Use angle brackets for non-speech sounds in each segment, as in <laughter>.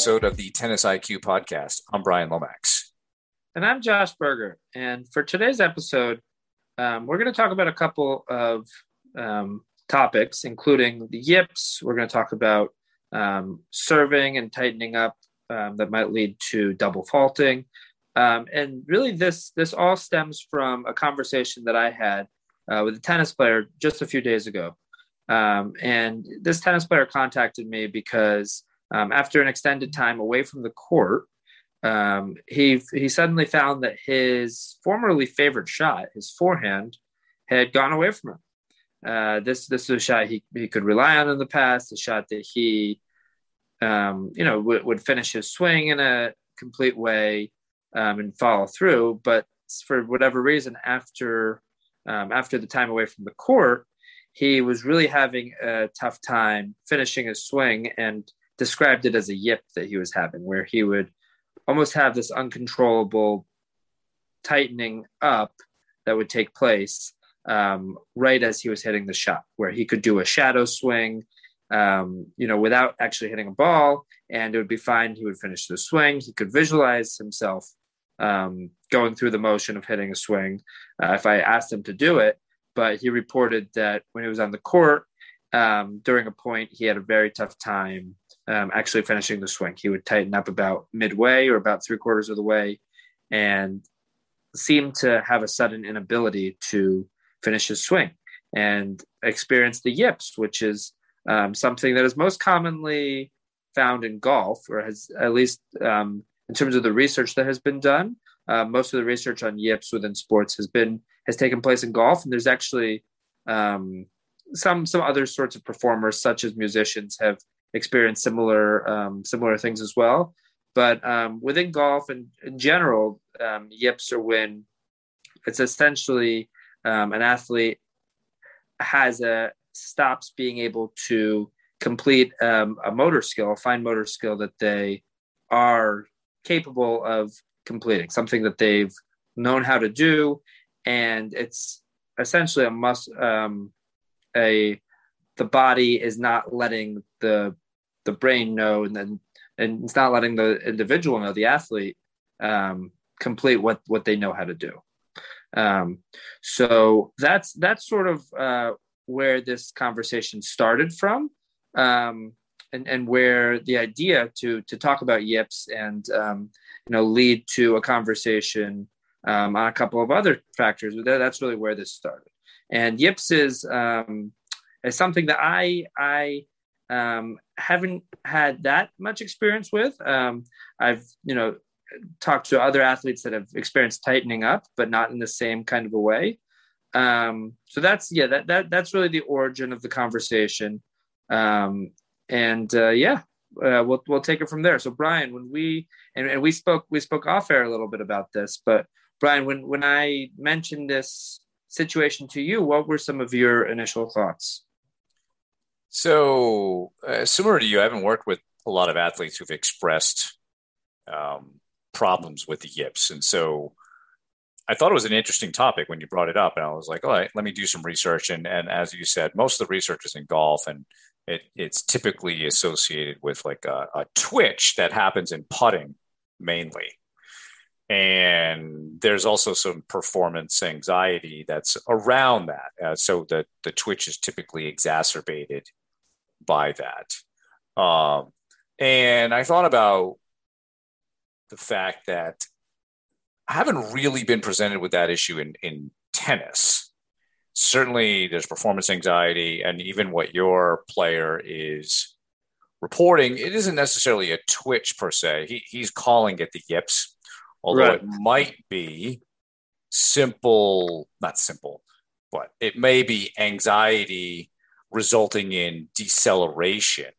episode of the Tennis IQ podcast. I'm Brian Lomax. And I'm Josh Berger. And for today's episode, um, we're going to talk about a couple of um, topics, including the yips. We're going to talk about um, serving and tightening up um, that might lead to double faulting. Um, and really, this this all stems from a conversation that I had uh, with a tennis player just a few days ago. Um, and this tennis player contacted me because um, after an extended time away from the court, um, he he suddenly found that his formerly favorite shot, his forehand, had gone away from him. Uh, this this was a shot he, he could rely on in the past, a shot that he um, you know w- would finish his swing in a complete way um, and follow through. But for whatever reason, after um, after the time away from the court, he was really having a tough time finishing his swing and described it as a yip that he was having, where he would almost have this uncontrollable tightening up that would take place um, right as he was hitting the shot, where he could do a shadow swing, um, you know, without actually hitting a ball, and it would be fine. He would finish the swing. He could visualize himself um, going through the motion of hitting a swing uh, if I asked him to do it. But he reported that when he was on the court um, during a point, he had a very tough time um, actually finishing the swing. He would tighten up about midway or about three quarters of the way and seemed to have a sudden inability to finish his swing and experience the yips, which is um, something that is most commonly found in golf, or has at least um, in terms of the research that has been done. Uh, most of the research on yips within sports has been has taken place in golf, and there's actually um, some some other sorts of performers, such as musicians, have experienced similar um, similar things as well. But um, within golf and in general, um, yips or when it's essentially um, an athlete has a stops being able to complete um, a motor skill, a fine motor skill that they are capable of completing, something that they've known how to do, and it's essentially a must um, a the body is not letting the the brain know and then and it's not letting the individual know the athlete um, complete what what they know how to do. Um, so that's that's sort of uh, where this conversation started from um, and, and where the idea to to talk about yips and um, you know lead to a conversation um, on a couple of other factors that that's really where this started. And yips is um, is something that I I um, haven't had that much experience with. Um, I've you know talked to other athletes that have experienced tightening up, but not in the same kind of a way. Um, so that's yeah that that that's really the origin of the conversation. Um, and uh, yeah, uh, we'll we'll take it from there. So Brian, when we and, and we spoke we spoke off air a little bit about this, but Brian, when when I mentioned this situation to you, what were some of your initial thoughts? So, uh, similar to you, I haven't worked with a lot of athletes who've expressed um, problems with the yips. And so I thought it was an interesting topic when you brought it up. And I was like, all right, let me do some research. And, and as you said, most of the research is in golf and it, it's typically associated with like a, a twitch that happens in putting mainly. And there's also some performance anxiety that's around that. Uh, so the, the twitch is typically exacerbated by that. Um, and I thought about the fact that I haven't really been presented with that issue in, in tennis. Certainly, there's performance anxiety, and even what your player is reporting, it isn't necessarily a twitch per se. He, he's calling it the yips, although right. it might be simple, not simple, but it may be anxiety resulting in deceleration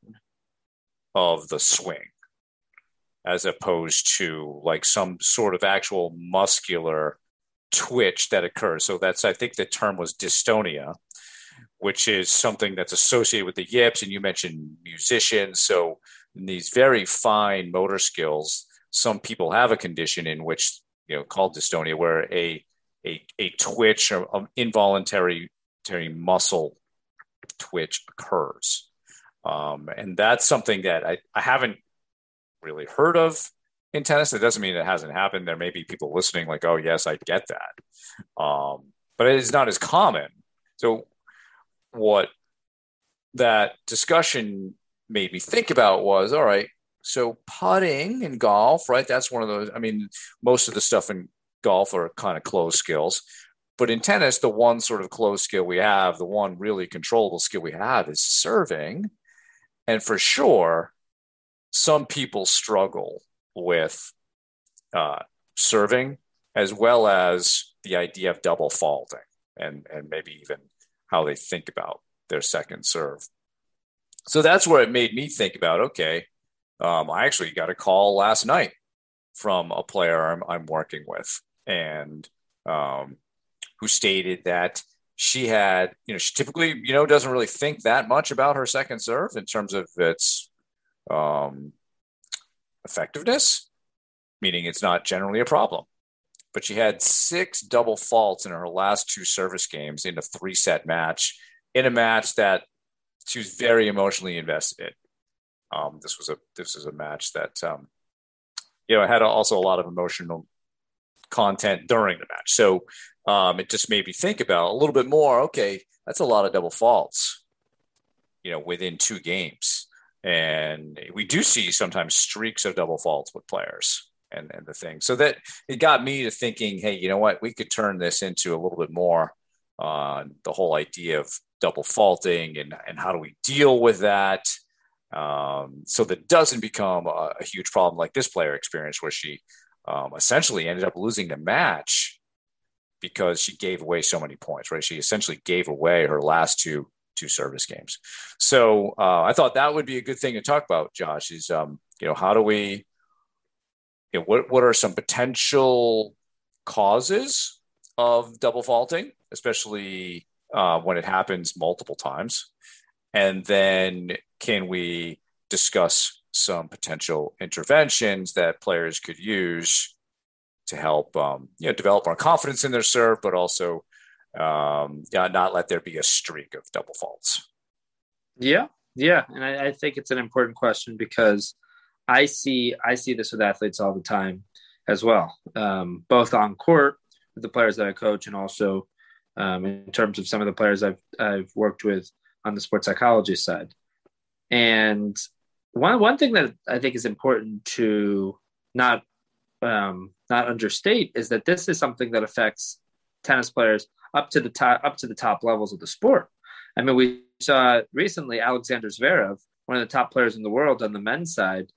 of the swing as opposed to like some sort of actual muscular twitch that occurs. So that's I think the term was dystonia, which is something that's associated with the yips. And you mentioned musicians, so these very fine motor skills. Some people have a condition in which you know called dystonia, where a a, a twitch or um, involuntary muscle twitch occurs. Um, and that's something that I, I haven't really heard of in tennis. It doesn't mean it hasn't happened. There may be people listening like, oh, yes, I get that. Um, but it is not as common. So, what that discussion made me think about was all right, so putting in golf, right? That's one of those. I mean, most of the stuff in golf are kind of closed skills. But in tennis, the one sort of closed skill we have, the one really controllable skill we have is serving. And for sure, some people struggle with uh, serving as well as the idea of double faulting and, and maybe even how they think about their second serve. So that's where it made me think about okay, um, I actually got a call last night from a player I'm, I'm working with and um, who stated that she had, you know, she typically, you know, doesn't really think that much about her second serve in terms of its um, effectiveness, meaning it's not generally a problem. But she had six double faults in her last two service games in a three set match, in a match that she was very emotionally invested in. Um, this was a this was a match that um, you know had also a lot of emotional content during the match. So um, it just made me think about a little bit more. Okay, that's a lot of double faults, you know, within two games. And we do see sometimes streaks of double faults with players and, and the thing. So that it got me to thinking, hey, you know what? We could turn this into a little bit more on uh, the whole idea of double faulting and, and how do we deal with that um, so that doesn't become a, a, huge problem like this player experienced where she um, essentially ended up losing the match because she gave away so many points right she essentially gave away her last two two service games. So uh, I thought that would be a good thing to talk about, Josh. Is um, you know how do we, you know, what what are some potential causes of double faulting, especially uh, when it happens multiple times, and then can we discuss some potential interventions that players could use to help um, you know develop our confidence in their serve, but also um, not let there be a streak of double faults. Yeah, yeah, and I, I, think it's an important question because I see I see this with athletes all the time as well, um, both on court with the players that I coach, and also um, in terms of some of the players I've I've worked with on the sports psychology side. And one one thing that I think is important to not um, not understate is that this is something that affects tennis players up to the top up to the top levels of the sport. I mean, we saw recently Alexander Zverev, one of the top players in the world on the men's side,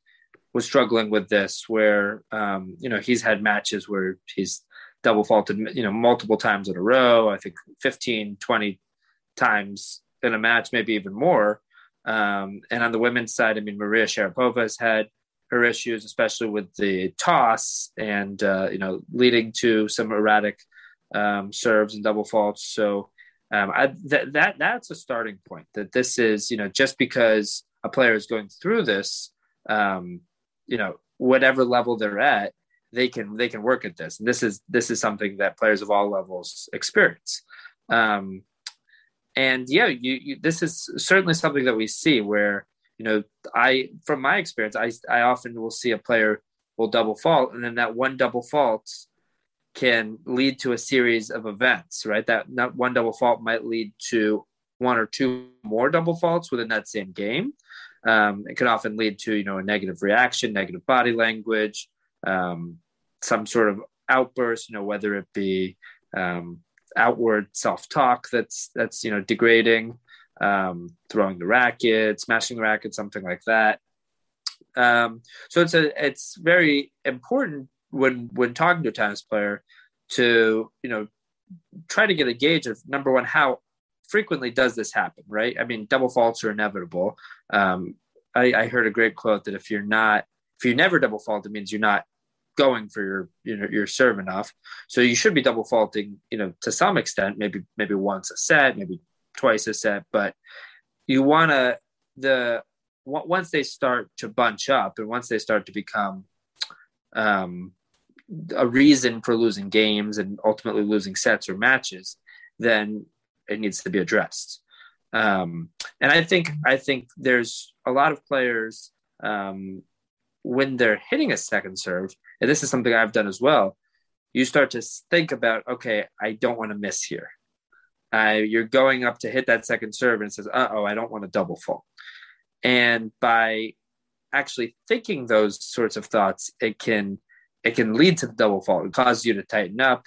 was struggling with this, where um, you know he's had matches where he's double faulted, you know, multiple times in a row. I think 15, 20 times in a match, maybe even more. Um, and on the women's side, I mean, Maria Sharapova has had her issues, especially with the toss and uh, you know leading to some erratic um, serves and double faults. So um, I, th- that that's a starting point. That this is you know just because a player is going through this, um, you know whatever level they're at, they can they can work at this. And this is this is something that players of all levels experience. Um, and yeah, you, you this is certainly something that we see where you know I from my experience I I often will see a player will double fault and then that one double fault can lead to a series of events, right? That not one double fault might lead to one or two more double faults within that same game. Um, it can often lead to you know a negative reaction, negative body language, um, some sort of outburst. You know whether it be um, outward self-talk that's that's you know degrading, um, throwing the racket, smashing the racket, something like that. Um, so it's a it's very important when when talking to a tennis player to you know try to get a gauge of number one how frequently does this happen right? I mean double faults are inevitable. Um, I, I heard a great quote that if you're not if you never double fault it means you're not going for your you know your serve enough. So you should be double faulting you know to some extent maybe maybe once a set maybe twice a set but you want to the once they start to bunch up and once they start to become um, a reason for losing games and ultimately losing sets or matches, then it needs to be addressed. Um, and I think I think there's a lot of players um, when they're hitting a second serve, and this is something I've done as well, you start to think about, okay, I don't want to miss here. Uh, you're going up to hit that second serve and it says, uh oh, I don't want to double fault. And by actually thinking those sorts of thoughts, it can it can lead to the double fault. It causes you to tighten up.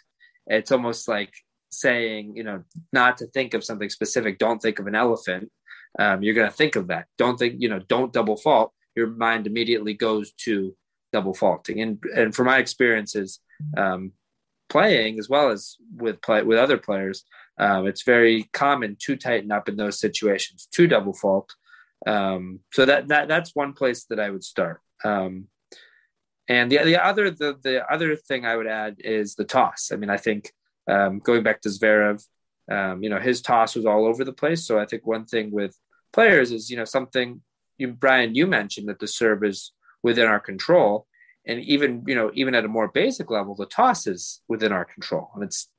It's almost like saying, you know, not to think of something specific. Don't think of an elephant. Um, you're going to think of that. Don't think, you know, don't double fault. Your mind immediately goes to double faulting. And and from my experiences, um, playing as well as with play with other players, um, it's very common to tighten up in those situations, to double fault. Um, so that that that's one place that I would start. Um, and the the other the the other thing I would add is the toss. I mean, I think um, going back to Zverev, um, you know, his toss was all over the place. So I think one thing with players is you know something you Brian you mentioned that the serve is within our control, and even you know even at a more basic level, the toss is within our control, and it's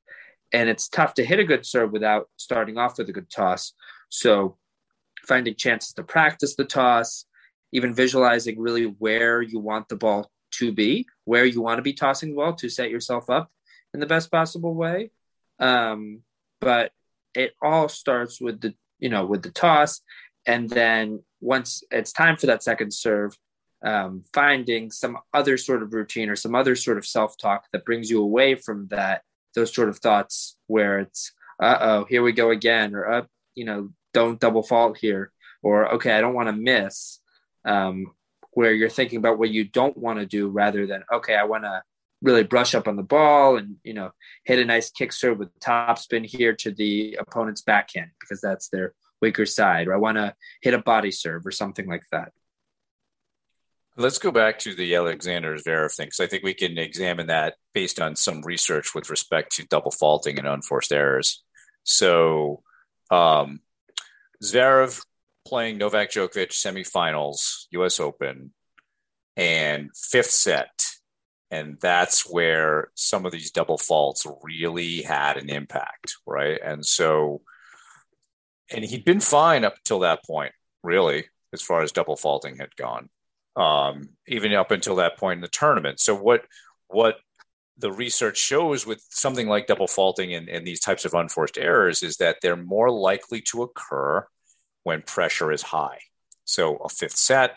and it's tough to hit a good serve without starting off with a good toss. So finding chances to practice the toss, even visualizing really where you want the ball to be, where you want to be tossing the ball to set yourself up in the best possible way. Um, but it all starts with the you know with the toss, and then once it's time for that second serve, um, finding some other sort of routine or some other sort of self talk that brings you away from that those sort of thoughts where it's uh oh here we go again or up uh, you know don't double fault here or okay i don't want to miss um, where you're thinking about what you don't want to do rather than okay i want to really brush up on the ball and you know hit a nice kick serve with top spin here to the opponent's backhand because that's their weaker side or i want to hit a body serve or something like that Let's go back to the Alexander Zverev thing because I think we can examine that based on some research with respect to double faulting and unforced errors. So, um, Zverev playing Novak Djokovic semifinals, U.S. Open, and fifth set, and that's where some of these double faults really had an impact, right? And so, and he'd been fine up until that point, really, as far as double faulting had gone um, even up until that point in the tournament. So what what the research shows with something like double faulting and, and these types of unforced errors is that they're more likely to occur when pressure is high. So a fifth set,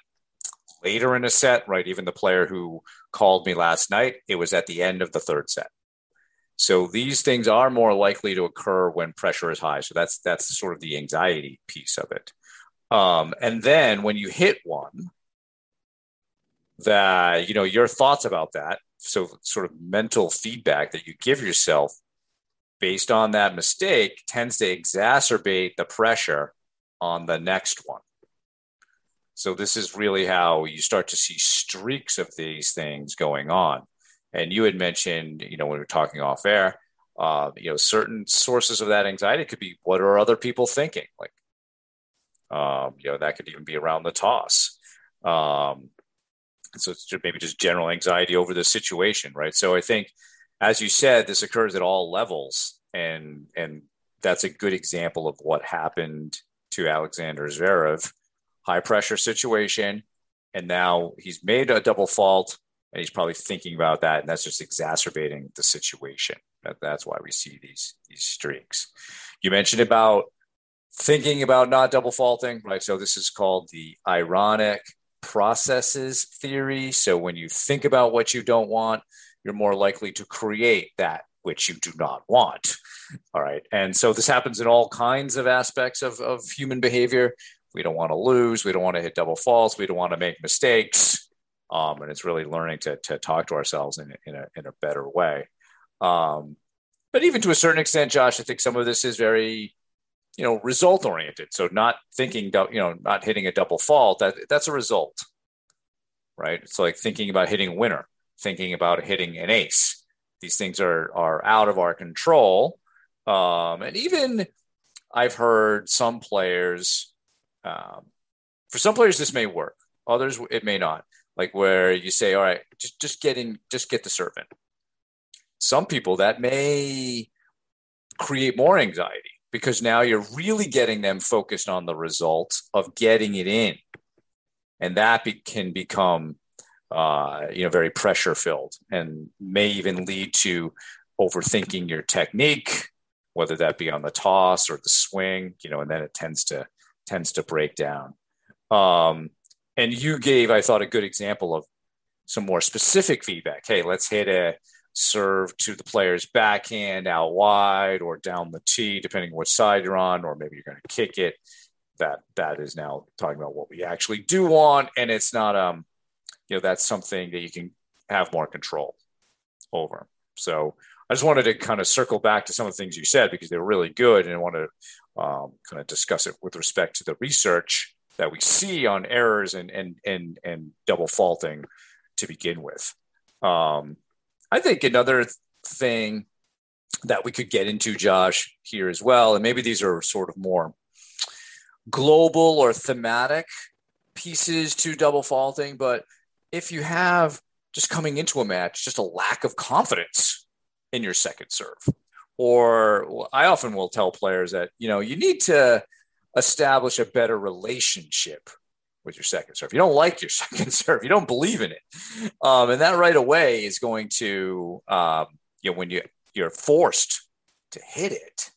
later in a set, right? Even the player who called me last night, it was at the end of the third set. So these things are more likely to occur when pressure is high. So that's that's sort of the anxiety piece of it. Um, and then when you hit one, that you know your thoughts about that. So sort of mental feedback that you give yourself based on that mistake tends to exacerbate the pressure on the next one. So this is really how you start to see streaks of these things going on. And you had mentioned you know when we were talking off air uh, you know certain sources of that anxiety could be what are other people thinking? Like um, you know that could even be around the toss. Um, so it's maybe just general anxiety over the situation, right? So I think, as you said, this occurs at all levels, and and that's a good example of what happened to Alexander Zverev. High pressure situation, and now he's made a double fault, and he's probably thinking about that, and that's just exacerbating the situation. That, that's why we see these these streaks. You mentioned about thinking about not double faulting, right? So this is called the ironic processes theory. So when you think about what you don't want, you're more likely to create that which you do not want. All right. And so this happens in all kinds of aspects of, of human behavior. We don't want to lose. We don't want to hit double faults. We don't want to make mistakes. Um, and it's really learning to, to talk to ourselves in, in, a, in a better way. Um, but even to a certain extent, Josh, I think some of this is very you know result oriented. So not thinking you know not hitting a double fault that that's a result right? It's like thinking about hitting a winner thinking about hitting an ace. These things are are out of our control. Um, and even i've heard some players um, for some players this may work others it may not. Like where you say all right just just get in just get the serve in some people that may create more anxiety because now you're really getting them focused on the results of getting it in. And that be, can become uh, you know, very pressure filled and may even lead to overthinking your technique, whether that be on the toss or the swing, you know, and then it tends to tends to break down. Um, and you gave, I thought, a good example of some more specific feedback. Hey, let's hit a serve to the player's backhand out wide or down the tee, depending on which side you're on, or maybe you're going to kick it. That that is now talking about what we actually do want, and it's not um, you know, that's something that you can have more control over. So I just wanted to kind of circle back to some of the things you said because they were really good, and I want to um, kind of discuss it with respect to the research that we see on errors and and and and double faulting to begin with. Um, I think another thing that we could get into, Josh, here as well, and maybe these are sort of more global or thematic pieces to double faulting, but if you have just coming into a match, just a lack of confidence in your second serve, or I often will tell players that, you know, you need to establish a better relationship with your second serve. You don't like your <laughs> second serve. You don't believe in it, um, and that right away is going to, um, you know, when you you're forced to hit it,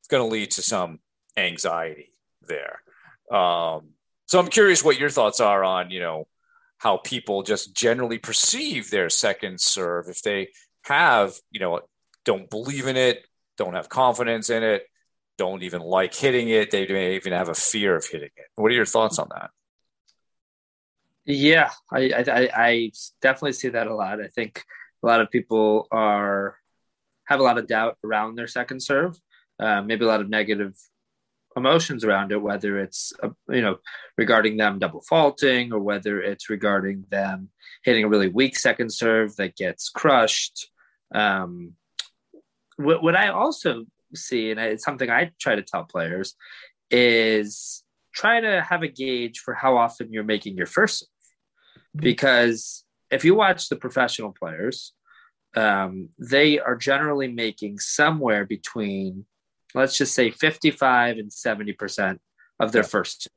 it's going to lead to some anxiety there. Um, so I'm curious what your thoughts are on, you know, how people just generally perceive their second serve if they have, you know, don't believe in it, don't have confidence in it, don't even like hitting it. They may even have a fear of hitting it. What are your thoughts on that? Yeah, I, I, I definitely see that a lot. I think a lot of people are have a lot of doubt around their second serve, uh, maybe a lot of negative emotions around it, whether it's uh, you know regarding them double faulting or whether it's regarding them hitting a really weak second serve that gets crushed. Um, what, what I also see, and it's something I try to tell players, is try to have a gauge for how often you're making your first serve. Because if you watch the professional players, um, they are generally making somewhere between, let's just say, 55 and 70% of their first.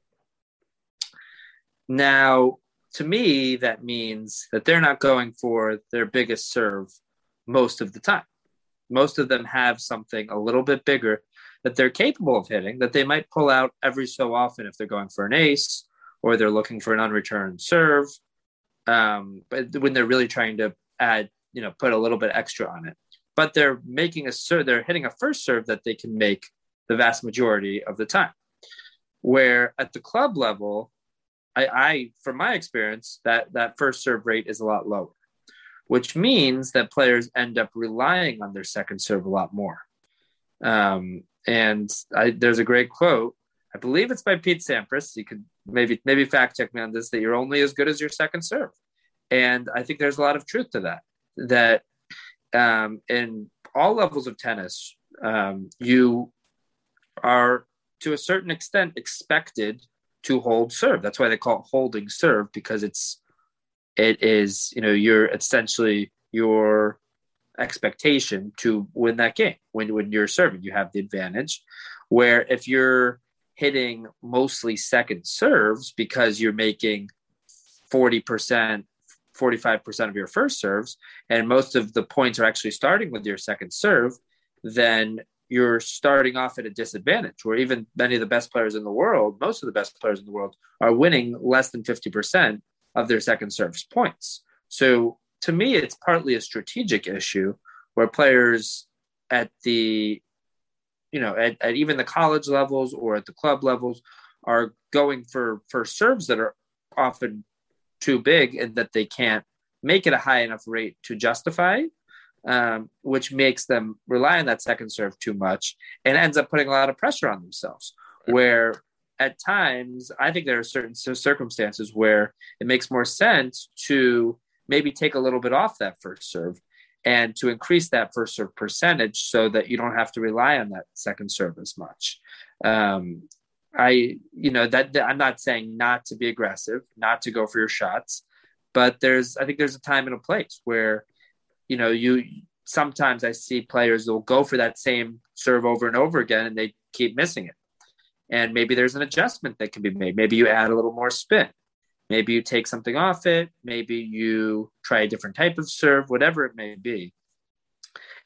Now, to me, that means that they're not going for their biggest serve most of the time most of them have something a little bit bigger that they're capable of hitting that they might pull out every so often if they're going for an ace or they're looking for an unreturned serve. Um, but when they're really trying to add, you know, put a little bit extra on it, but they're making a serve, they're hitting a first serve that they can make the vast majority of the time. Where at the club level, I, I from my experience, that that first serve rate is a lot lower which means that players end up relying on their second serve a lot more. Um, and I, there's a great quote. I believe it's by Pete Sampras. You could maybe maybe fact check me on this. That you're only as good as your second serve, and I think there's a lot of truth to that. That um, in all levels of tennis, um, you are to a certain extent expected to hold serve. That's why they call it holding serve because it's it is you know you're essentially your expectation to win that game when when you're serving you have the advantage where if you're hitting mostly second serves because you're making 40% 45% of your first serves and most of the points are actually starting with your second serve then you're starting off at a disadvantage where even many of the best players in the world most of the best players in the world are winning less than 50% of their second serves points. So to me, it's partly a strategic issue where players at the, you know, at, at even the college levels or at the club levels are going for for serves that are often too big and that they can't make it a high enough rate to justify, um, which makes them rely on that second serve too much and ends up putting a lot of pressure on themselves. Where at times, I think there are certain circumstances where it makes more sense to maybe take a little bit off that first serve and to increase that first serve percentage so that you don't have to rely on that second serve as much. Um, I, you know, that, that I'm not saying not to be aggressive, not to go for your shots, but there's, I think there's a time and a place where, you know, you sometimes I see players will go for that same serve over and over again and they keep missing it. And maybe there's an adjustment that can be made. Maybe you add a little more spin Maybe you take something off it. Maybe you try a different type of serve, whatever it may be.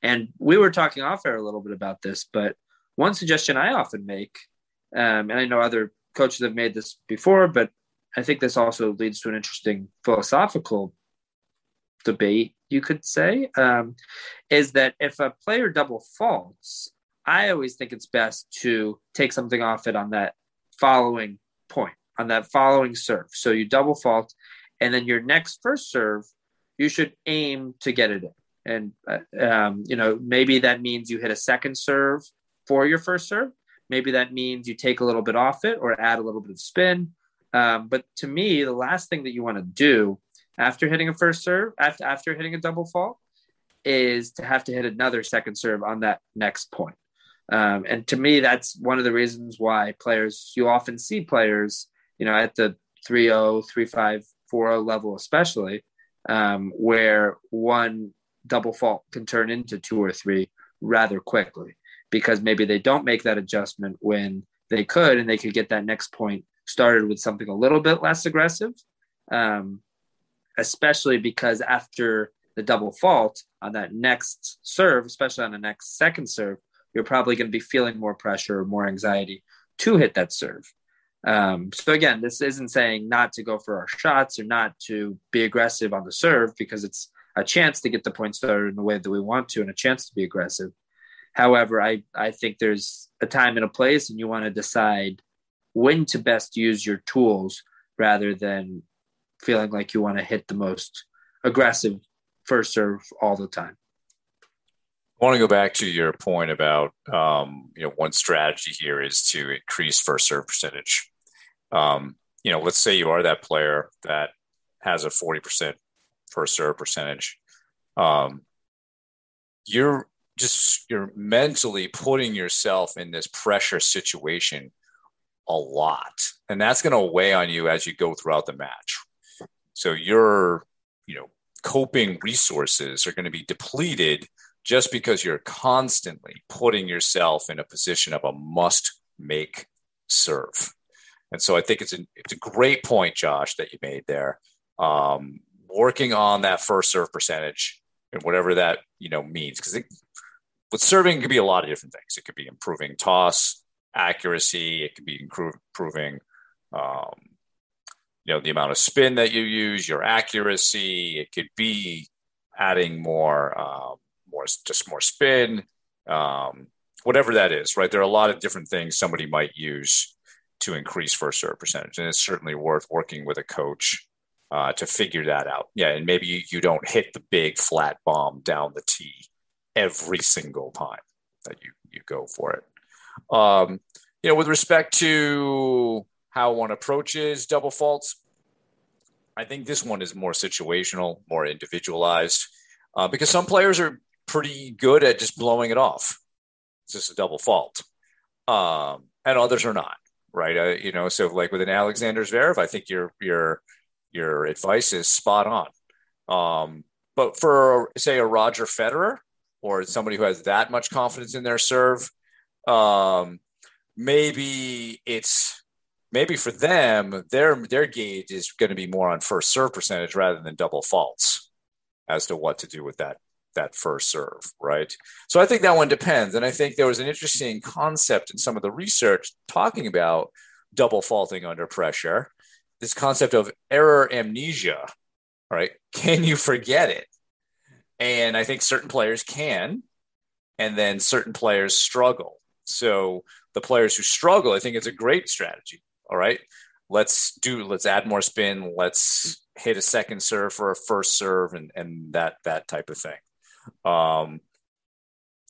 And we were talking off air a little bit about this, but one suggestion I often make, um, and I know other coaches have made this before, but I think this also leads to an interesting philosophical debate, you could say, um, is that if a player double faults, I always think it's best to take something off it on that following point, on that following serve. So you double fault, and then your next first serve, you should aim to get it in. And, uh, um, you know, maybe that means you hit a second serve for your first serve. Maybe that means you take a little bit off it or add a little bit of spin. Um, but to me, the last thing that you want to do after hitting a first serve, after, after hitting a double fault, is to have to hit another second serve on that next point. Um, and to me, that's one of the reasons why players, you often see players, you know, at the 3 0, 3 5, 4 level, especially, um, where one double fault can turn into two or three rather quickly because maybe they don't make that adjustment when they could and they could get that next point started with something a little bit less aggressive um, especially because after the double fault on that next serve especially on the next second serve you're probably going to be feeling more pressure or more anxiety to hit that serve um, so again this isn't saying not to go for our shots or not to be aggressive on the serve because it's a chance to get the point started in the way that we want to and a chance to be aggressive. However, I, I think there's a time and a place, and you want to decide when to best use your tools rather than feeling like you want to hit the most aggressive first serve all the time. I want to go back to your point about um, you know one strategy here is to increase first serve percentage. Um, you know, let's say you are that player that has a forty percent first serve percentage. Um, you're just you're mentally putting yourself in this pressure situation a lot, and that's going to weigh on you as you go throughout the match. So your you know coping resources are going to be depleted just because you're constantly putting yourself in a position of a must make serve. And so I think it's a, it's a great point, Josh, that you made there. Um, working on that first serve percentage and whatever that you know means because with serving it could be a lot of different things it could be improving toss accuracy it could be improving um, you know the amount of spin that you use your accuracy it could be adding more uh, more just more spin um, whatever that is right there are a lot of different things somebody might use to increase first serve percentage and it's certainly worth working with a coach uh, to figure that out. Yeah, and maybe you, you don't hit the big flat bomb down the tee every single time that you you go for it. Um, you know, with respect to how one approaches double faults, I think this one is more situational, more individualized, uh, because some players are pretty good at just blowing it off. It's just a double fault, um, and others are not. Right? Uh, you know, so like with an Alexander Zverev, I think you're you're your advice is spot on. Um, but for say a Roger Federer or somebody who has that much confidence in their serve, um, maybe it's maybe for them their their gauge is going to be more on first serve percentage rather than double faults as to what to do with that that first serve, right? So I think that one depends, and I think there was an interesting concept in some of the research talking about double faulting under pressure this concept of error amnesia, right? Can you forget it? And I think certain players can, and then certain players struggle. So the players who struggle, I think it's a great strategy. All right, let's do let's add more spin. Let's hit a second serve for a first serve, and and that that type of thing. Um,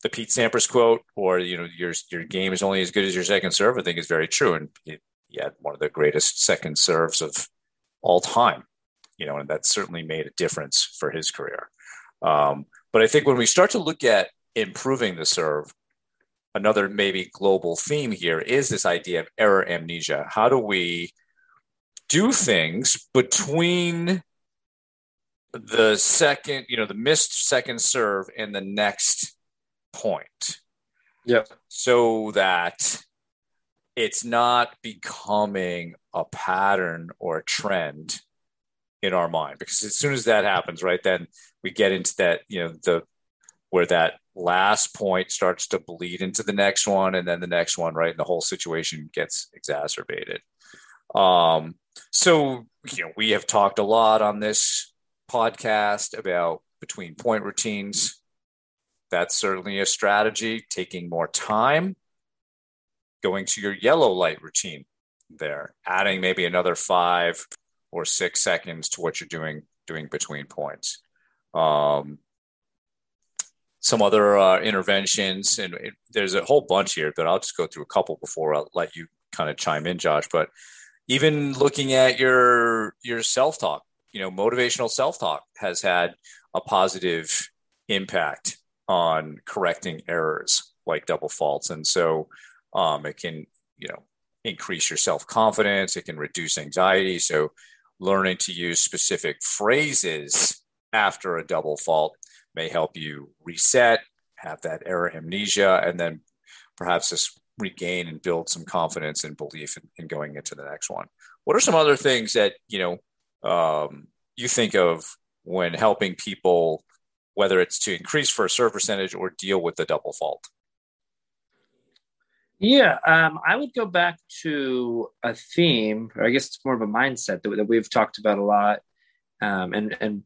the Pete Sampras quote, or you know, your your game is only as good as your second serve, I think is very true. And he had one of the greatest second serves of all time, you know, and that certainly made a difference for his career. Um, but I think when we start to look at improving the serve, another maybe global theme here is this idea of error amnesia. How do we do things between the second, you know, the missed second serve and the next point? Yep. So that it's not becoming a pattern or a trend in our mind because as soon as that happens, right, then we get into that, you know, the where that last point starts to bleed into the next one and then the next one, right? And the whole situation gets exacerbated. Um, so, you know, we have talked a lot on this podcast about between point routines. That's certainly a strategy, taking more time, going to your yellow light routine there, adding maybe another five or six seconds to what you're doing doing between points. Um, some other uh, interventions, and it, there's a whole bunch here, but I'll just go through a couple before I'll let you kind of chime in, Josh. But even looking at your your self talk, you know, motivational self talk has had a positive impact on correcting errors like double faults, and so um, it can you know increase your self confidence. It can reduce anxiety. So learning to use specific phrases after a double fault may help you reset, have that error amnesia, and then perhaps just regain and build some confidence and belief in, in going into the next one. What are some other things that you know um, you think of when helping people, whether it's to increase first serve percentage or deal with the double fault? Yeah, um, I would go back to a theme, or I guess it's more of a mindset that, that we've talked about a lot, um, and and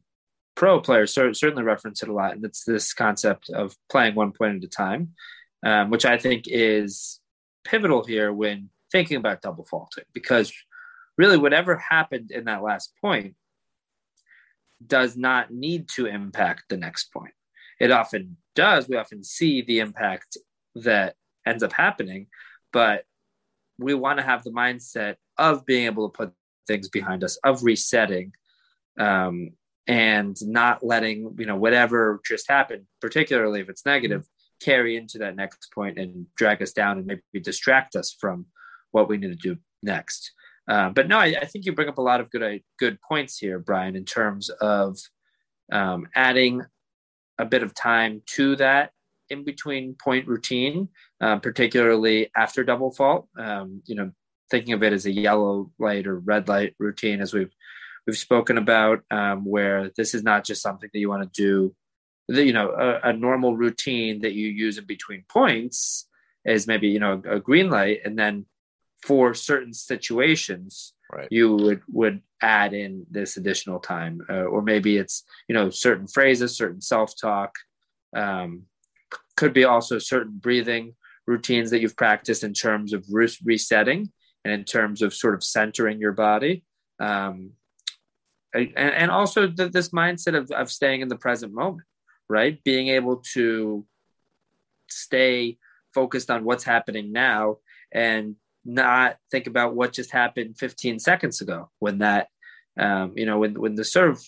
pro players certainly reference it a lot, and it's this concept of playing one point at a time, um, which I think is pivotal here when thinking about double faulting, because really whatever happened in that last point does not need to impact the next point. It often does. We often see the impact that ends up happening. But we want to have the mindset of being able to put things behind us, of resetting, um, and not letting you know whatever just happened, particularly if it's negative, carry into that next point and drag us down and maybe distract us from what we need to do next. Uh, but no, I, I, think you bring up a lot of good uh, good points here, Brian, in terms of um, adding a bit of time to that in between point routine, uh, particularly after double fault. Um, you know, thinking of it as a yellow light or red light routine, as we've we've spoken about, um, where this is not just something that you want to do. You know, a, a, normal routine that you use in between points is maybe you know a green light, and then for certain situations, right. you would would add in this additional time, uh, or maybe it's you know certain phrases, certain self talk. Um, could be also certain breathing routines that you've practiced in terms of re- resetting and in terms of sort of centering your body. Um, and, and also the, this mindset of, of staying in the present moment, right? Being able to stay focused on what's happening now and not think about what just happened 15 seconds ago when that, um, you know, when, when the serve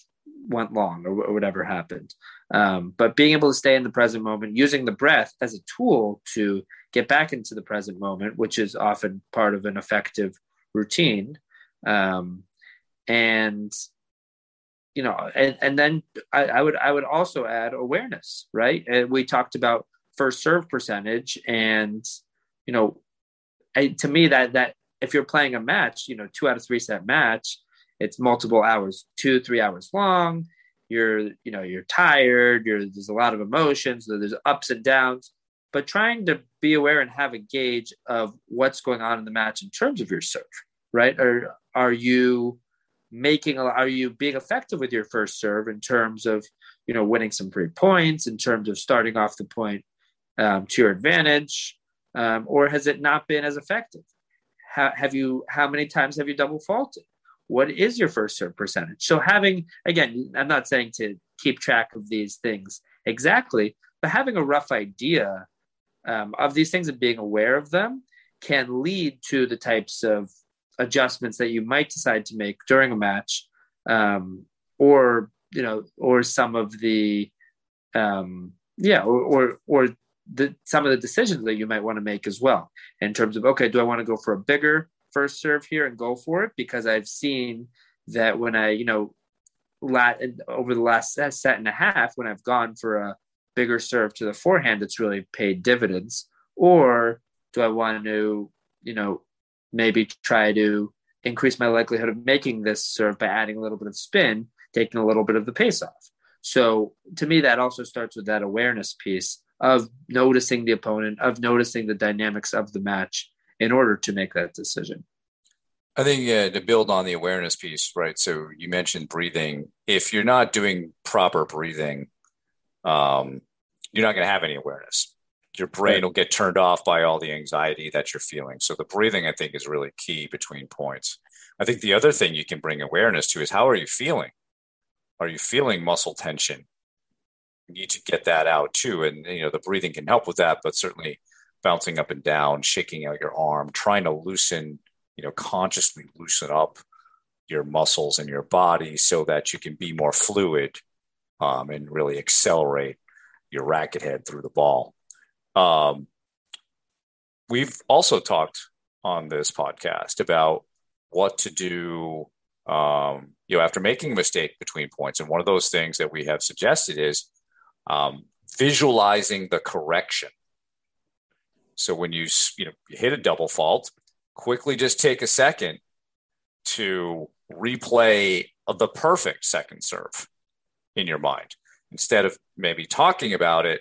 went long or, or whatever happened. Um, but being able to stay in the present moment, using the breath as a tool to get back into the present moment, which is often part of an effective routine. Um, and you know, and, and then I, I would I would also add awareness, right? And we talked about first serve percentage, and you know, To me that that if you're playing a match, you know, two out of three set match, it's multiple hours, two three hours long. You're you know you're tired you're there's a lot of emotions there's ups and downs. But trying to be aware and have a gauge of what's going on in the match in terms of your serve right? Or are you making a? are you being effective with your first serve in terms of you know winning some free points in terms of starting off the point um, to your advantage um, or has it not been as effective how, have you how many times have you double faulted what is your first serve percentage? So having again, I'm not saying to keep track of these things exactly, but having a rough idea um, of these things and being aware of them can lead to the types of adjustments that you might decide to make during a match, um, or you know, or some of the um, yeah, or or, or the, some of the decisions that you might want to make as well in terms of okay, do I want to go for a bigger first serve here and go for it because I've seen that when I, you know, lat over the last set and a half, when I've gone for a bigger serve to the forehand, it's really paid dividends. Or do I want to, you know, maybe try to increase my likelihood of making this serve by adding a little bit of spin, taking a little bit of the pace off. So to me, that also starts with that awareness piece of noticing the opponent, of noticing the dynamics of the match in order to make that decision. I think uh, to build on the awareness piece, right? So you mentioned breathing. If you're not doing proper breathing, um, you're not going to have any awareness. Your brain will get turned off by all the anxiety that you're feeling. So the breathing, I think, is really key between points. I think the other thing you can bring awareness to is how are you feeling? Are you feeling muscle tension? Need to get that out too, and you know the breathing can help with that, but certainly bouncing up and down, shaking out your arm, trying to loosen, you know, consciously loosen up your muscles and your body so that you can be more fluid um, and really accelerate your racket head through the ball. Um, we've also talked on this podcast about what to do um, you know after making a mistake between points and one of those things that we have suggested is um, visualizing the correction so when you you know you hit a double fault, quickly just take a second to replay the perfect second serve in your mind instead of maybe talking about it.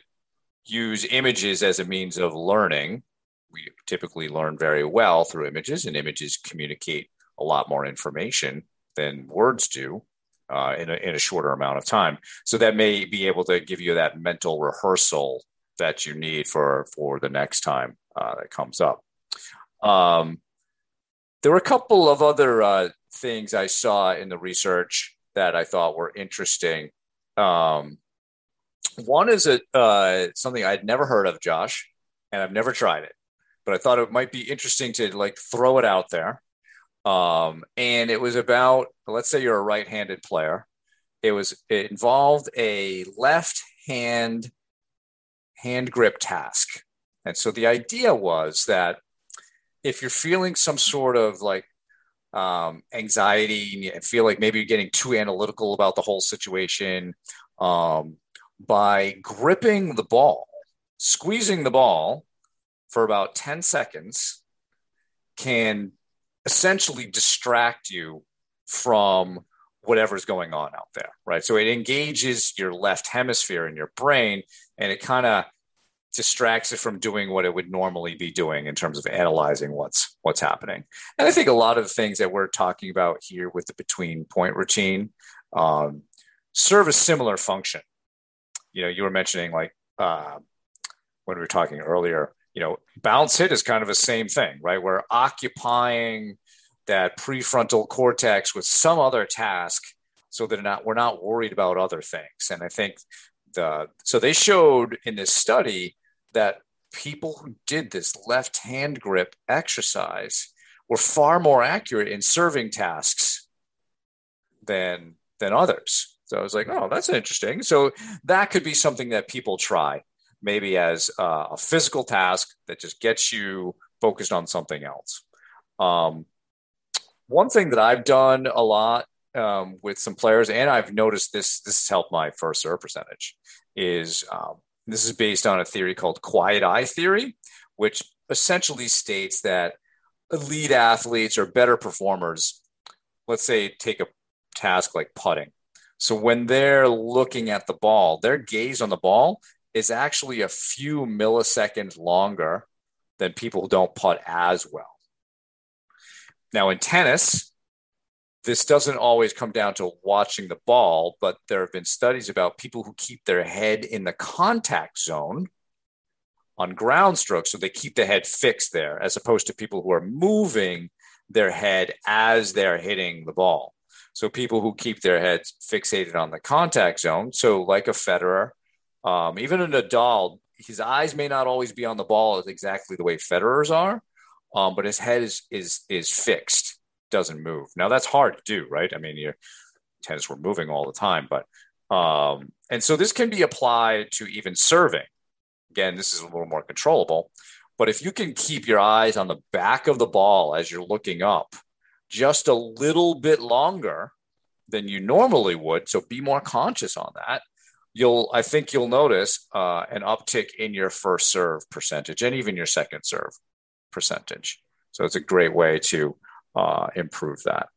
Use images as a means of learning. We typically learn very well through images, and images communicate a lot more information than words do uh, in, a, in a shorter amount of time. So that may be able to give you that mental rehearsal that you need for for the next time uh, that comes up. Um, there were a couple of other uh, things I saw in the research that I thought were interesting. Um, one is a uh, something I'd never heard of, Josh, and I've never tried it, but I thought it might be interesting to like throw it out there. Um, and it was about let's say you're a right-handed player. It was it involved a left hand hand grip task. And so the idea was that if you're feeling some sort of like um, anxiety and feel like maybe you're getting too analytical about the whole situation, um, by gripping the ball, squeezing the ball for about 10 seconds can essentially distract you from whatever's going on out there, right? So it engages your left hemisphere in your brain and it kind of distracts it from doing what it would normally be doing in terms of analyzing what's what's happening. And I think a lot of the things that we're talking about here with the between point routine um, serve a similar function. You know, you were mentioning like uh, when we were talking earlier, you know, bounce hit is kind of the same thing, right? We're occupying that prefrontal cortex with some other task so that not, we're not worried about other things. And I think the, so they showed in this study that people who did this left hand grip exercise were far more accurate in serving tasks than than others. So I was like, oh, that's interesting. So that could be something that people try, maybe as uh, a physical task that just gets you focused on something else. Um, one thing that I've done a lot um, with some players, and I've noticed this this has helped my first serve percentage, is um, this is based on a theory called quiet eye theory, which essentially states that elite athletes or better performers, let's say, take a task like putting. So when they're looking at the ball, their gaze on the ball is actually a few milliseconds longer than people who don't putt as well. Now, in tennis, this doesn't always come down to watching the ball, but there have been studies about people who keep their head in the contact zone on ground strokes. So they keep the head fixed there, as opposed to people who are moving their head as they're hitting the ball. So people who keep their heads fixated on the contact zone. So like a Federer, um, even a Nadal, his eyes may not always be on the ball exactly the way Federer's are, um, but his head is is is fixed doesn't move. Now that's hard to do, right? I mean, your tennis were moving all the time, but um, and so this can be applied to even serving. Again, this is a little more controllable, but if you can keep your eyes on the back of the ball as you're looking up just a little bit longer than you normally would, so be more conscious on that. You'll, I think, you'll notice uh, an uptick in your first serve percentage and even your second serve percentage. So it's a great way to uh, improve that.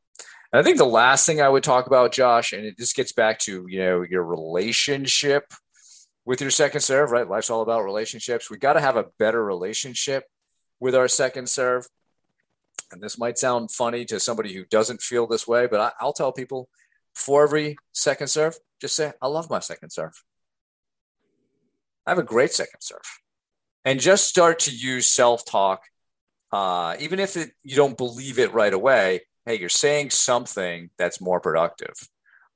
And I think the last thing I would talk about, Josh, and it just gets back to you know your relationship with your second serve, right? Life's all about relationships. We got to have a better relationship with our second serve. And this might sound funny to somebody who doesn't feel this way, but I, will tell people for every second serve, just say, I love my second serve. I have a great second serve. And just start to use self talk. Uh, even if it, you don't believe it right away, hey, you're saying something that's more productive.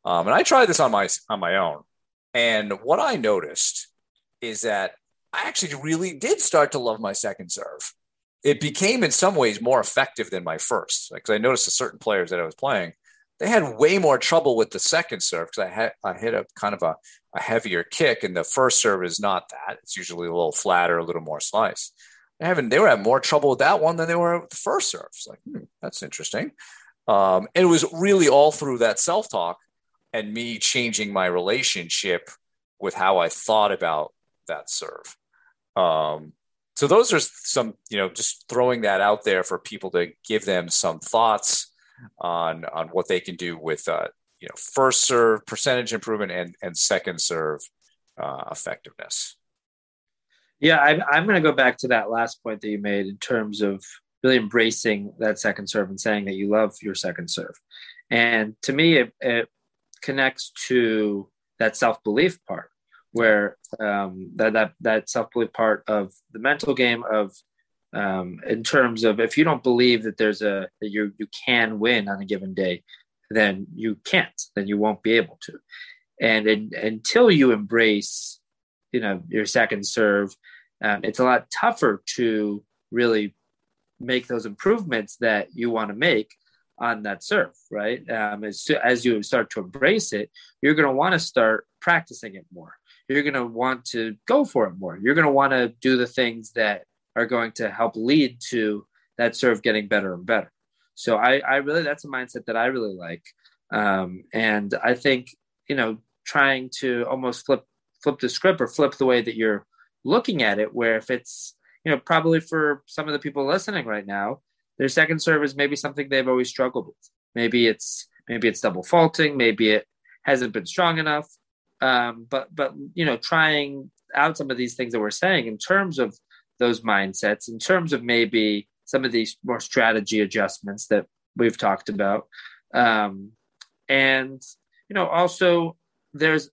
Um, and I tried this on my on my own, and what I noticed is that I actually really did start to love my second serve. It became in some ways more effective than my first. Because like, I noticed that certain players that I was playing, they had way more trouble with the second serve because I I hit a kind of a, a heavier kick, and the first serve is not that. It's usually a little flatter, a little more slice. They they were having more trouble with that one than they were with the first serve. It's like hmm, that's interesting. Um, and it was really all through that self talk and me changing my relationship with how I thought about that serve. Um, so those are some, you know, just throwing that out there for people to give them some thoughts on on what they can do with uh, you know first serve percentage improvement and and second serve uh, effectiveness. Yeah, I'm I'm going to go back to that last point that you made in terms of really embracing that second serve and saying that you love your second serve. And to me, it, it connects to that self belief part, where um, that that that self belief part of the mental game of um, in terms of if you don't believe that there's a that you you can win on a given day, then you can't. Then you won't be able to. And until you embrace, you know, your second serve, um, it's a lot tougher to really make those improvements that you want to make on that serve, right? Um, as, as you start to embrace it, you're going to want to start practicing it more. You're going to want to go for it more. You're going to want to do the things that are going to help lead to that serve getting better and better. So I, I really, that's a mindset that I really like. Um, and I think, you know, trying to almost flip, flip the script or flip the way that you're looking at it, where if it's, you know, probably for some of the people listening right now, their second serve is maybe something they've always struggled with. Maybe it's maybe it's double faulting, maybe it hasn't been strong enough. Um, but but you know, trying out some of these things that we're saying in terms of those mindsets, in terms of maybe some of these more strategy adjustments that we've talked about, um, and you know, also there's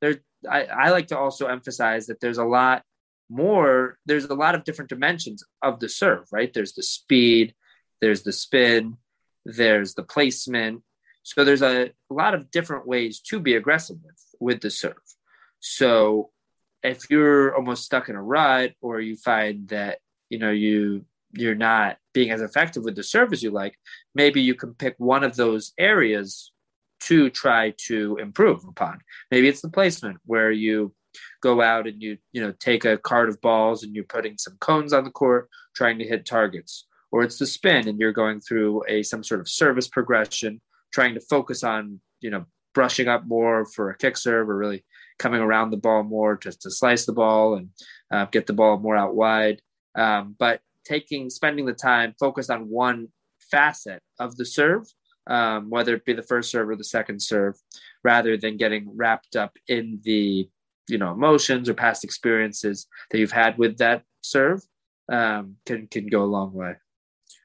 there. I, I like to also emphasize that there's a lot more there's a lot of different dimensions of the serve right? There's the speed there's the spin there's the placement. So there's a, a lot of different ways to be aggressive with with the serve. So if you're almost stuck in a rut or you find that you know you you're not being as effective with the serve as you like maybe you can pick one of those areas to try to improve upon. Maybe it's the placement where you go out and you you know take a card of balls and you're putting some cones on the court trying to hit targets. Or it's the spin and you're going through a some sort of service progression trying to focus on you know brushing up more for a kick serve or really coming around the ball more just to slice the ball and uh, get the ball more out wide um, but taking spending the time focused on one facet of the serve um, whether it be the first serve or the second serve rather than getting wrapped up in the you know emotions or past experiences that you've had with that serve um, can can go a long way.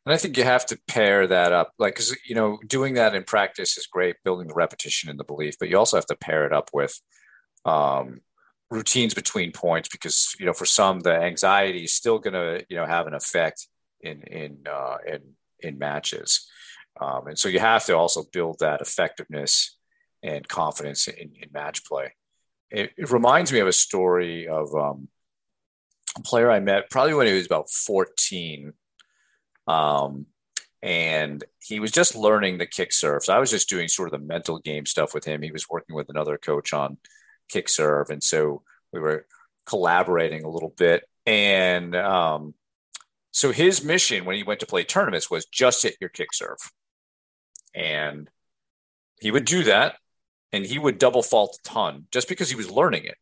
And I think you have to pair that up, like because you know doing that in practice is great, building the repetition and the belief, but you also have to pair it up with um, routines between points because you know for some the anxiety is still going to you know have an effect in in uh, in in matches, um, and so you have to also build that effectiveness and confidence in, in match play it, it reminds me of a story of um, a player I met probably when he was about 14. Um, and he was just learning the kick serve. So I was just doing sort of the mental game stuff with him. He was working with another coach on kick serve. And so we were collaborating a little bit. And um, so his mission when he went to play tournaments was just hit your kick serve. And he would do that and he would double fault a ton just because he was learning it.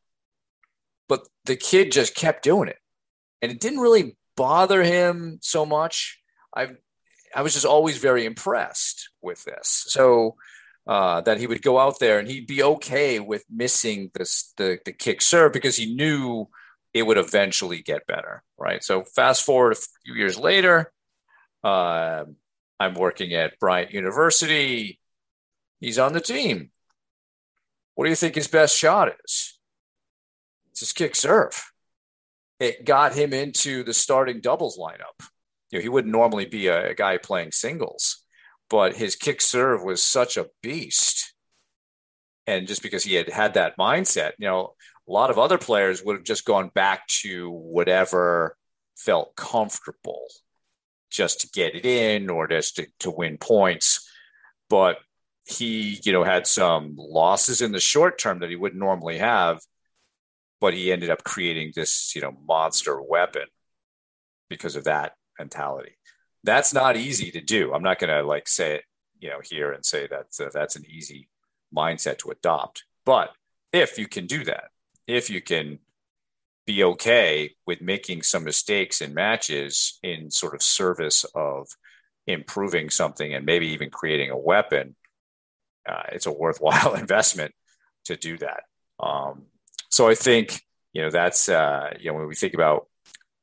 But the kid just kept doing it. And it didn't really bother him so much. I I was just always very impressed with this. So uh, that he would go out there and he'd be okay with missing this the the kick serve because he knew it would eventually get better, right? So fast forward a few years later, uh, I'm working at Bryant University. He's on the team. What do you think his best shot is? It's his kick serve. It got him into the starting doubles lineup. You know, he wouldn't normally be a, a guy playing singles, but his kick serve was such a beast. And just because he had had that mindset, you know, a lot of other players would have just gone back to whatever felt comfortable just to get it in or just to, to win points. But he, you know, had some losses in the short term that he wouldn't normally have, but he ended up creating this, you know, monster weapon because of that mentality. That's not easy to do. I'm not going to like say it, you know, here and say that uh, that's an easy mindset to adopt. But if you can do that, if you can be okay with making some mistakes in matches in sort of service of improving something and maybe even creating a weapon, uh, it's a worthwhile <laughs> investment to do that. Um, so I think you know that's uh, you know when we think about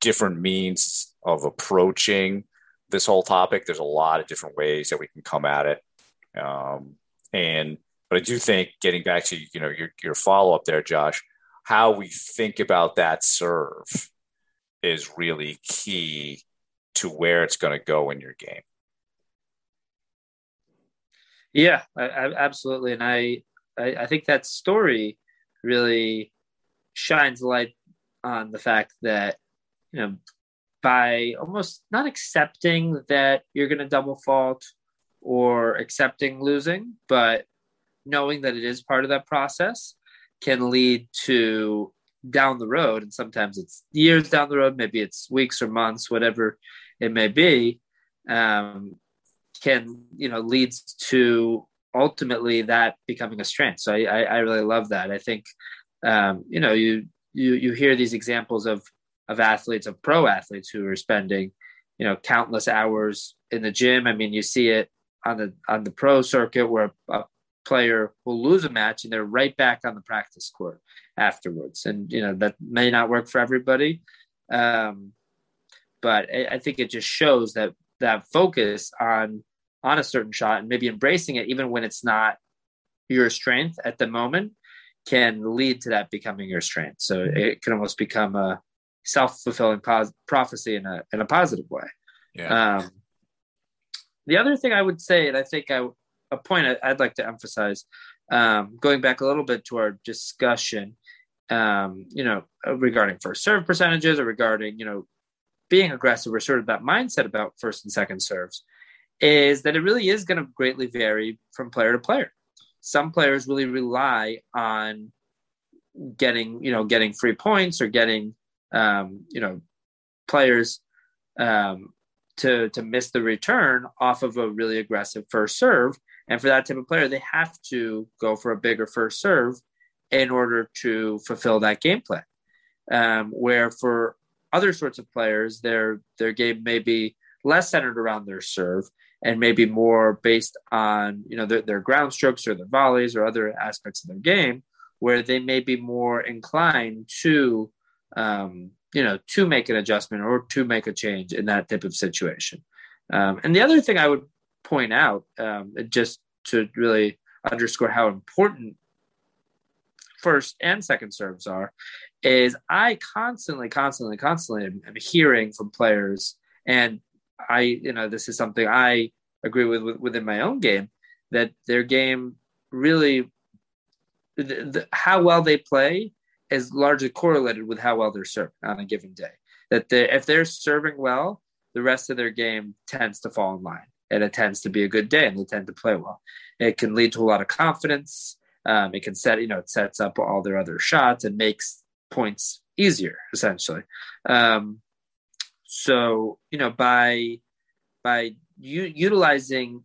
different means of approaching this whole topic, there's a lot of different ways that we can come at it. Um, and but I do think getting back to you know your your follow up there, Josh, how we think about that serve is really key to where it's going to go in your game. Yeah, I, I, absolutely, and I, I, I think that story really shines light on the fact that you know by almost not accepting that you're going to double fault or accepting losing, but knowing that it is part of that process can lead to down the road and sometimes it's years down the road maybe it's weeks or months whatever it may be um, can you know leads to ultimately that becoming a strength so i i, I really love that. I think um, you know you you you hear these examples of of athletes of pro athletes who are spending you know countless hours in the gym i mean you see it on the on the pro circuit where a player will lose a match and they're right back on the practice court afterwards. And, you know, that may not work for everybody. Um, but I, I think it just shows that that focus on on a certain shot and maybe embracing it even when it's not your strength at the moment can lead to that becoming your strength. So it can almost become a self-fulfilling pos- prophecy in a in a positive way. Yeah. Um, the other thing I would say, and I think I a point I, would like to emphasize, um, going back a little bit to our discussion, um, you know, regarding first serve percentages or regarding, you know, being aggressive or sort of that mindset about first and second serves, is that it really is going to greatly vary from player to player. Some players really rely on getting, you know, getting free points or getting, um, you know, players um, to to miss the return off of a really aggressive first serve and for that type of player, they have to go for a bigger first serve in order to fulfill that game plan. Um, where for other sorts of players, their their game may be less centered around their serve and maybe more based on you know their, their ground strokes or their volleys or other aspects of their game, where they may be more inclined to um, you know to make an adjustment or to make a change in that type of situation. Um, and the other thing I would point out, um, just to really underscore how important first and second serves are, is I constantly, constantly, constantly am, am hearing from players, and I, you know, this is something I agree with, with within my own game, that their game really, the, the, how well they play is largely correlated with how well they're serving on a given day. That they, if they're serving well, the rest of their game tends to fall in line and it tends to be a good day and they tend to play well. It can lead to a lot of confidence. Um, it can set, you know, it sets up all their other shots and makes points easier, essentially. Um, so, you know, by by u- utilizing,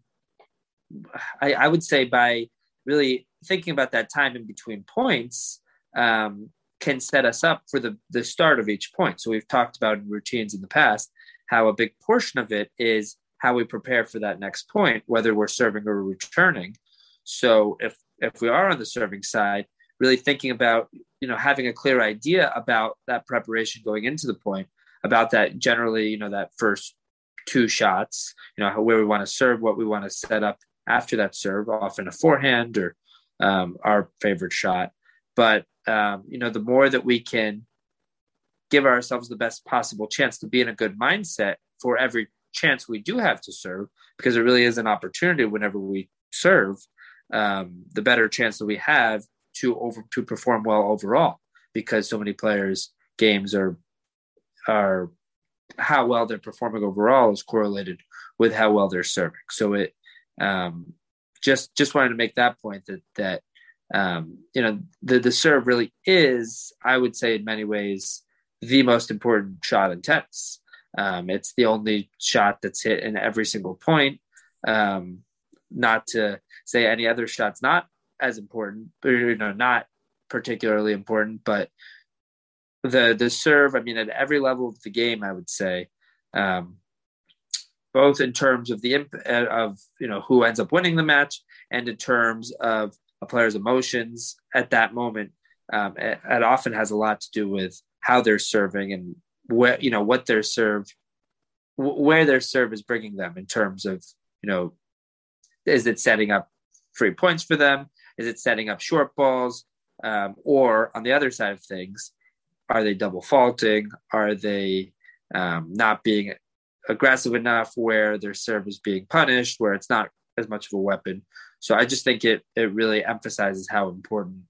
I, I, would say by really thinking about that time in between points, um, can set us up for the the start of each point. So we've talked about in routines in the past how a big portion of it is how we prepare for that next point, whether we're serving or returning. So if if we are on the serving side, really thinking about you know having a clear idea about that preparation going into the point, about that generally you know that first two shots, you know where we want to serve, what we want to set up after that serve, often a forehand or um, our favorite shot. But um, you know the more that we can give ourselves the best possible chance to be in a good mindset for every chance we do have to serve, because it really is an opportunity whenever we serve, um, the better chance that we have to over to perform well overall. Because so many players' games are are how well they're performing overall is correlated with how well they're serving. So it um, just just wanted to make that point that that um, you know the the serve really is, I would say, in many ways, the most important shot in tennis. Um, it's the only shot that's hit in every single point. Um, not to say any other shot's not as important, or, you know, not particularly important, but the the serve. I mean, at every level of the game, I would say, um, both in terms of the imp- of you know who ends up winning the match, and in terms of a player's emotions at that moment. Um, it, it often has a lot to do with how they're serving and where you know what their serve where their serve is bringing them in terms of you know is it setting up free points for them? Is it setting up short balls? Um, or on the other side of things are they double faulting? Are they um, not being aggressive enough where their serve is being punished where it's not as much of a weapon so i just think it it really emphasizes how important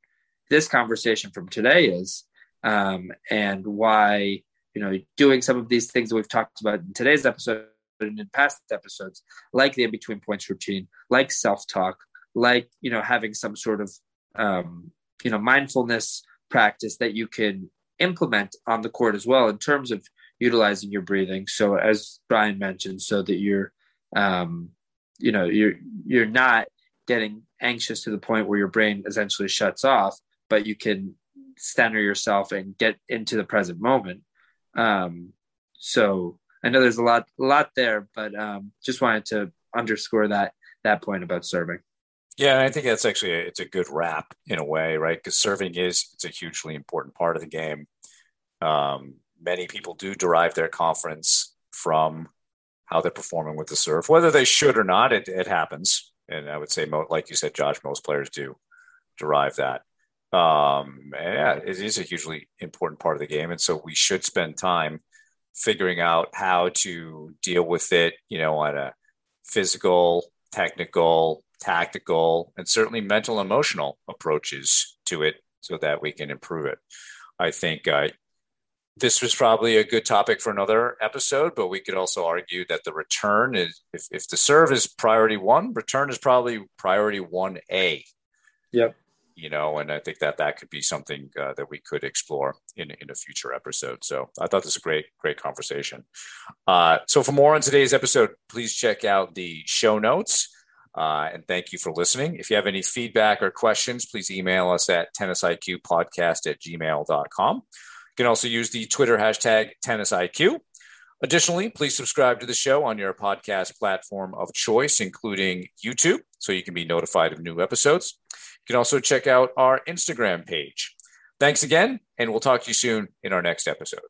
this conversation from today is um, and why you know doing some of these things that we've talked about in today's episode and in past episodes, like the in between points routine, like self talk, like you know having some sort of um, you know mindfulness practice that you can implement on the court as well in terms of utilizing your breathing. So as Brian mentioned, so that you're um, you know you're you're not getting anxious to the point where your brain essentially shuts off, but you can center yourself and get into the present moment. Um, so I know there's a lot, a lot there, but um, just wanted to underscore that that point about serving. Yeah, I think that's actually a, it's a good wrap in a way, right? Because serving is it's a hugely important part of the game. Um, many people do derive their confidence from how they're performing with the serve, whether they should or not. It, it happens, and I would say, like you said, Josh, most players do derive that um, yeah, it is a hugely important part of the game, and so we should spend time figuring out how to deal with it. You know, on a physical, technical, tactical, and certainly mental, emotional approaches to it, so that we can improve it. I think uh, this was probably a good topic for another episode, but we could also argue that the return is if, if the serve is priority one, return is probably priority one A. Yep you know, and I think that that could be something uh, that we could explore in, in a future episode. So I thought this was a great, great conversation. Uh, so for more on today's episode, please check out the show notes. Uh, and thank you for listening. If you have any feedback or questions, please email us at tennisiqpodcast at gmail.com. You can also use the Twitter hashtag tennisiq. Additionally, please subscribe to the show on your podcast platform of choice, including YouTube, so you can be notified of new episodes. You can also check out our Instagram page. Thanks again, and we'll talk to you soon in our next episode.